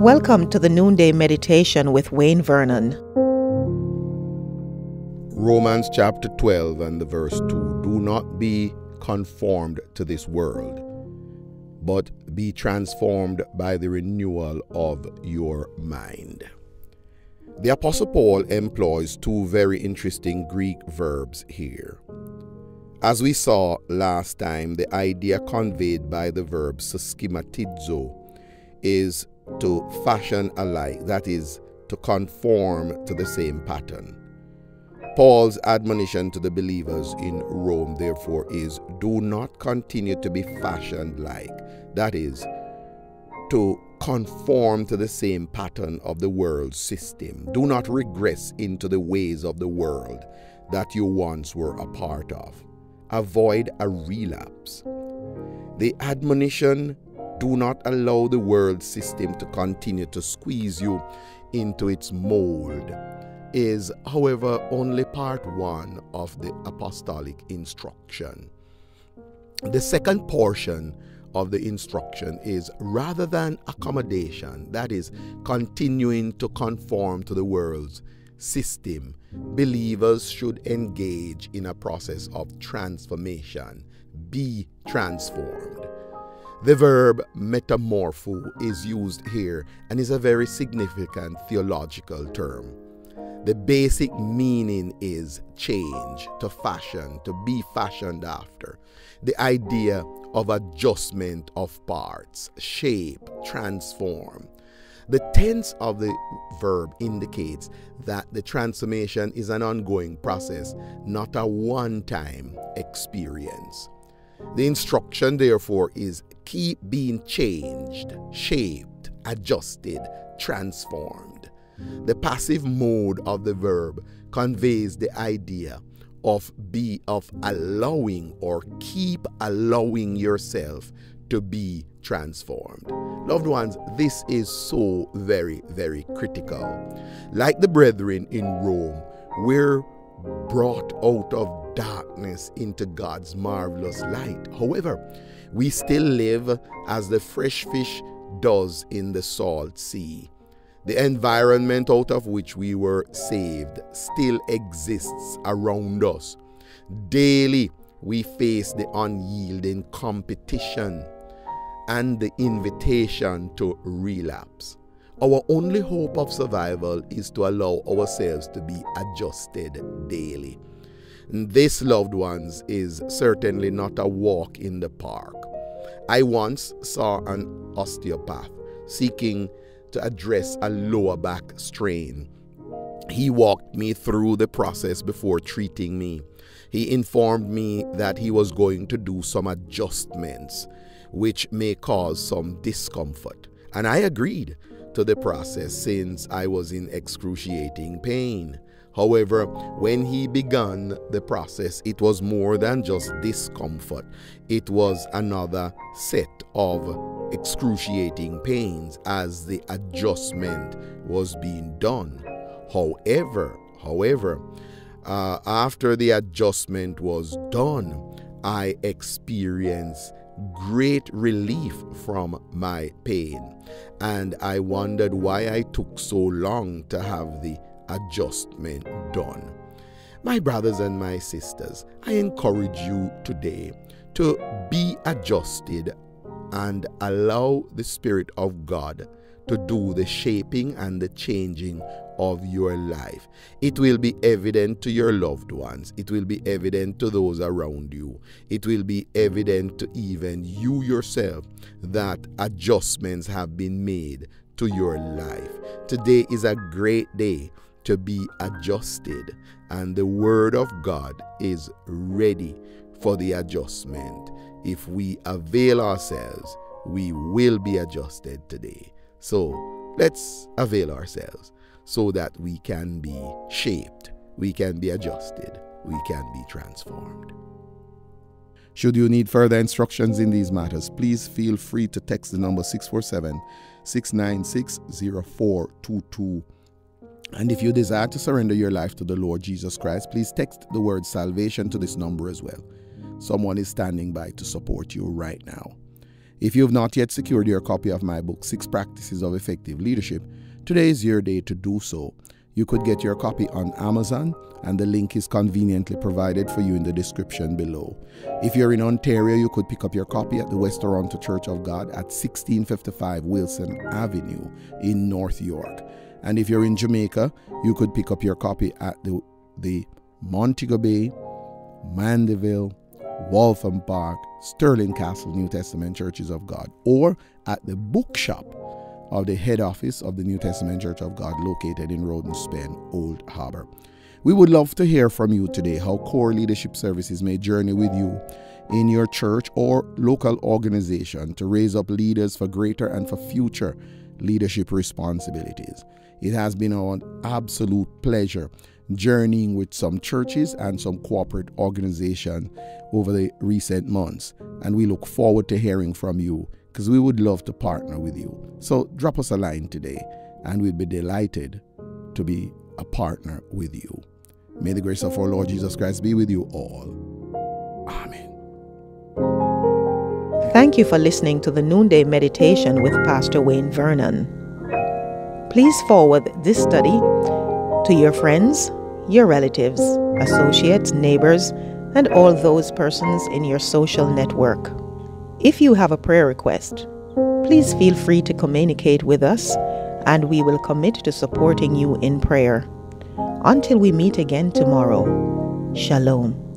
Welcome to the Noonday Meditation with Wayne Vernon. Romans chapter 12 and the verse 2 Do not be conformed to this world, but be transformed by the renewal of your mind. The Apostle Paul employs two very interesting Greek verbs here. As we saw last time, the idea conveyed by the verb suschematizo is to fashion alike, that is, to conform to the same pattern. Paul's admonition to the believers in Rome, therefore, is do not continue to be fashioned like, that is, to conform to the same pattern of the world system. Do not regress into the ways of the world that you once were a part of. Avoid a relapse. The admonition do not allow the world system to continue to squeeze you into its mold is, however, only part one of the apostolic instruction. The second portion of the instruction is rather than accommodation, that is, continuing to conform to the world's system, believers should engage in a process of transformation. Be transformed. The verb metamorpho is used here and is a very significant theological term. The basic meaning is change, to fashion, to be fashioned after. The idea of adjustment of parts, shape, transform. The tense of the verb indicates that the transformation is an ongoing process, not a one time experience. The instruction, therefore, is keep being changed, shaped, adjusted, transformed. The passive mode of the verb conveys the idea of be of allowing or keep allowing yourself to be transformed. Loved ones, this is so very, very critical. Like the brethren in Rome, we're brought out of darkness into God's marvelous light. However, we still live as the fresh fish does in the salt sea. The environment out of which we were saved still exists around us. Daily, we face the unyielding competition and the invitation to relapse. Our only hope of survival is to allow ourselves to be adjusted daily. This, loved ones, is certainly not a walk in the park. I once saw an osteopath seeking to address a lower back strain. He walked me through the process before treating me. He informed me that he was going to do some adjustments which may cause some discomfort. And I agreed to the process since I was in excruciating pain. However, when he began the process, it was more than just discomfort, it was another set of excruciating pains as the adjustment was being done. However, however, uh, after the adjustment was done, I experienced great relief from my pain. And I wondered why I took so long to have the adjustment done. My brothers and my sisters, I encourage you today to be adjusted and allow the Spirit of God to do the shaping and the changing of your life. It will be evident to your loved ones. It will be evident to those around you. It will be evident to even you yourself that adjustments have been made to your life. Today is a great day to be adjusted, and the Word of God is ready for the adjustment. If we avail ourselves, we will be adjusted today. So let's avail ourselves so that we can be shaped, we can be adjusted, we can be transformed. Should you need further instructions in these matters, please feel free to text the number 647 696 0422. And if you desire to surrender your life to the Lord Jesus Christ, please text the word salvation to this number as well. Someone is standing by to support you right now. If you have not yet secured your copy of my book, Six Practices of Effective Leadership, today is your day to do so. You could get your copy on Amazon, and the link is conveniently provided for you in the description below. If you're in Ontario, you could pick up your copy at the West Toronto Church of God at 1655 Wilson Avenue in North York. And if you're in Jamaica, you could pick up your copy at the, the Montego Bay, Mandeville, Waltham Park, Sterling Castle New Testament Churches of God, or at the bookshop of the head office of the New Testament Church of God located in Rodon's Pen, Old Harbor. We would love to hear from you today how Core Leadership Services may journey with you in your church or local organization to raise up leaders for greater and for future leadership responsibilities. It has been an absolute pleasure journeying with some churches and some corporate organizations over the recent months. And we look forward to hearing from you because we would love to partner with you. So drop us a line today and we'd be delighted to be a partner with you. May the grace of our Lord Jesus Christ be with you all. Amen. Thank you for listening to the Noonday Meditation with Pastor Wayne Vernon. Please forward this study to your friends, your relatives, associates, neighbors, and all those persons in your social network. If you have a prayer request, please feel free to communicate with us and we will commit to supporting you in prayer. Until we meet again tomorrow, Shalom.